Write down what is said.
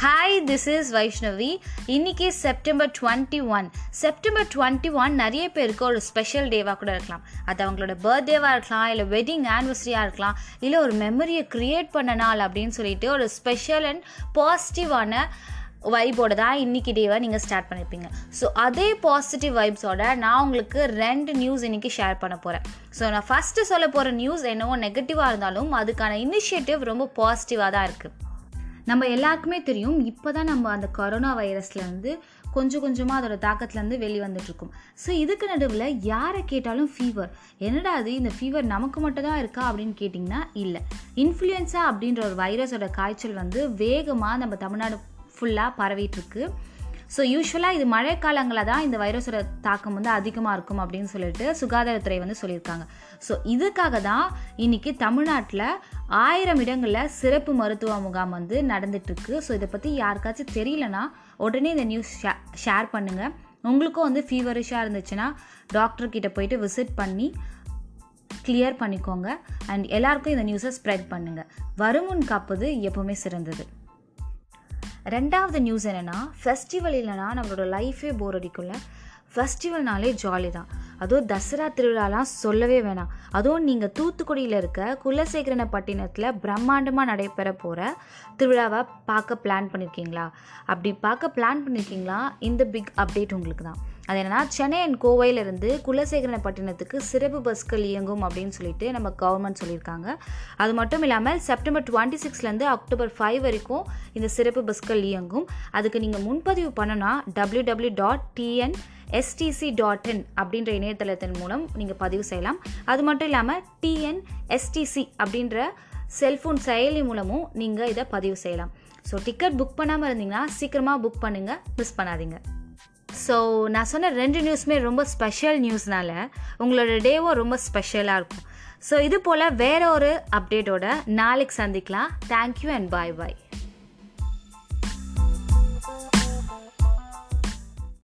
Hi this is Vaishnavi இன்னைக்கு September twenty one September twenty one நிறைய பேருக்கு ஒரு ஸ்பெஷல் டேவாக கூட இருக்கலாம். அது அவங்களோட பர்த்டேவாக இருக்கலாம் இல்லை வெட்டிங் ஆனிவர்சரியாக இருக்கலாம் இல்லை ஒரு மெமரியை க்ரியேட் பண்ண நாள் அப்படின்னு சொல்லிட்டு ஒரு ஸ்பெஷல் அண்ட் பாசிட்டிவான வைபோட தான் இன்னைக்கு டேவை நீங்கள் ஸ்டார்ட் பண்ணியிருப்பீங்க ஸோ அதே பாசிட்டிவ் வைப்ஸோட நான் உங்களுக்கு ரெண்டு நியூஸ் இன்றைக்கி ஷேர் பண்ண போகிறேன் ஸோ நான் ஃபஸ்ட்டு சொல்ல போகிற நியூஸ் என்னவோ நெகட்டிவாக இருந்தாலும் அதுக்கான இனிஷியேட்டிவ் ரொம்ப பாசிட்டிவாக தான் இருக்குது நம்ம எல்லாருக்குமே தெரியும் இப்போ தான் நம்ம அந்த கொரோனா வைரஸ்லேருந்து கொஞ்சம் கொஞ்சமாக அதோட தாக்கத்துலேருந்து வெளியே வந்துட்டுருக்கோம். ஸோ இதுக்கு நடுவில் யாரை கேட்டாலும் ஃபீவர் என்னடா அது இந்த ஃபீவர் நமக்கு மட்டும் தான் இருக்கா அப்படின்னு கேட்டிங்கன்னா இல்லை. இன்ஃப்ளூயன்ஸா அப்படின்ற ஒரு வைரஸோட காய்ச்சல் வந்து வேகமாக நம்ம தமிழ்நாடு ஃபுல்லாக பரவிட்டுருக்கு. ஸோ யூஸ்வலாக இது மழைக்காலங்களில் தான் இந்த வைரஸோட தாக்கம் வந்து அதிகமாக இருக்கும் அப்படின்னு சொல்லிட்டு சுகாதாரத்துறை வந்து சொல்லியிருக்காங்க. ஸோ இதுக்காக தான் இன்னைக்கு தமிழ்நாட்டில் ஆயிரம் இடங்களில் சிறப்பு மருத்துவ முகாம் வந்து நடந்துட்டுருக்கு. ஸோ இதை பற்றி யாருக்காச்சும் தெரியலனா உடனே இந்த நியூஸ் ஷே ஷேர் பண்ணுங்கள் உங்களுக்கும் வந்து ஃபீவரிஷாக இருந்துச்சுன்னா டாக்டர்கிட்ட போயிட்டு விசிட் பண்ணி கிளியர் பண்ணிக்கோங்க. அண்ட் எல்லாருக்கும் இந்த நியூஸை ஸ்ப்ரெட் பண்ணுங்கள் வருமுன் காப்பது எப்போவுமே சிறந்தது. ரெண்டாவது நியூஸ் என்னென்னா ஃபெஸ்டிவல் இல்லைனா நம்மளோட லைஃபே போர் அடிக்கும்ல. ஃபெஸ்டிவல்னாலே ஜாலி தான். அதுவும் தசரா திருவிழாலாம் சொல்லவே வேணாம். அதுவும் நீங்கள் தூத்துக்குடியில் இருக்க குலசேகரன பட்டினத்தில் பிரம்மாண்டமாக நடைபெற போகிற திருவிழாவை பார்க்க பிளான் பண்ணியிருக்கீங்களா அப்படி பார்க்க பிளான் பண்ணியிருக்கீங்களா இந்த பிக் அப்டேட் உங்களுக்கு தான். அது என்னென்னா சென்னை அண்ட் கோவையிலிருந்து குலசேகரனப்பட்டினத்துக்கு சிறப்பு பஸ்கள் இயங்கும் அப்படின்னு சொல்லிட்டு நம்ம கவர்மெண்ட் சொல்லியிருக்காங்க. அது மட்டும் இல்லாமல் செப்டம்பர் டுவெண்ட்டி சிக்ஸ்லேருந்து அக்டோபர் ஃபைவ் வரைக்கும் இந்த சிறப்பு பஸ்கள் இயங்கும். அதுக்கு நீங்கள் முன்பதிவு பண்ணனா W W dot TN STC dot in அப்படின்ற இணையதளத்தின் மூலம் நீங்கள் பதிவு செய்யலாம். அது மட்டும் இல்லாமல் டிஎன் எஸ்டிசி அப்படின்ற செல்ஃபோன் செயலி மூலமும் நீங்கள் இதை பதிவு செய்யலாம். ஸோ டிக்கெட் புக் பண்ணாமல் இருந்தீங்கன்னா சீக்கிரமாக புக் பண்ணுங்கள் மிஸ் பண்ணாதீங்க. ஸோ நான் சொன்ன ரெண்டு நியூஸுமே ரொம்ப ஸ்பெஷல் நியூஸ்னால உங்களோட டேவும் ரொம்ப ஸ்பெஷலாக இருக்கும். ஸோ இது போல் வேற ஒரு அப்டேட்டோட நாளைக்கு சந்திக்கலாம். Thank you and bye bye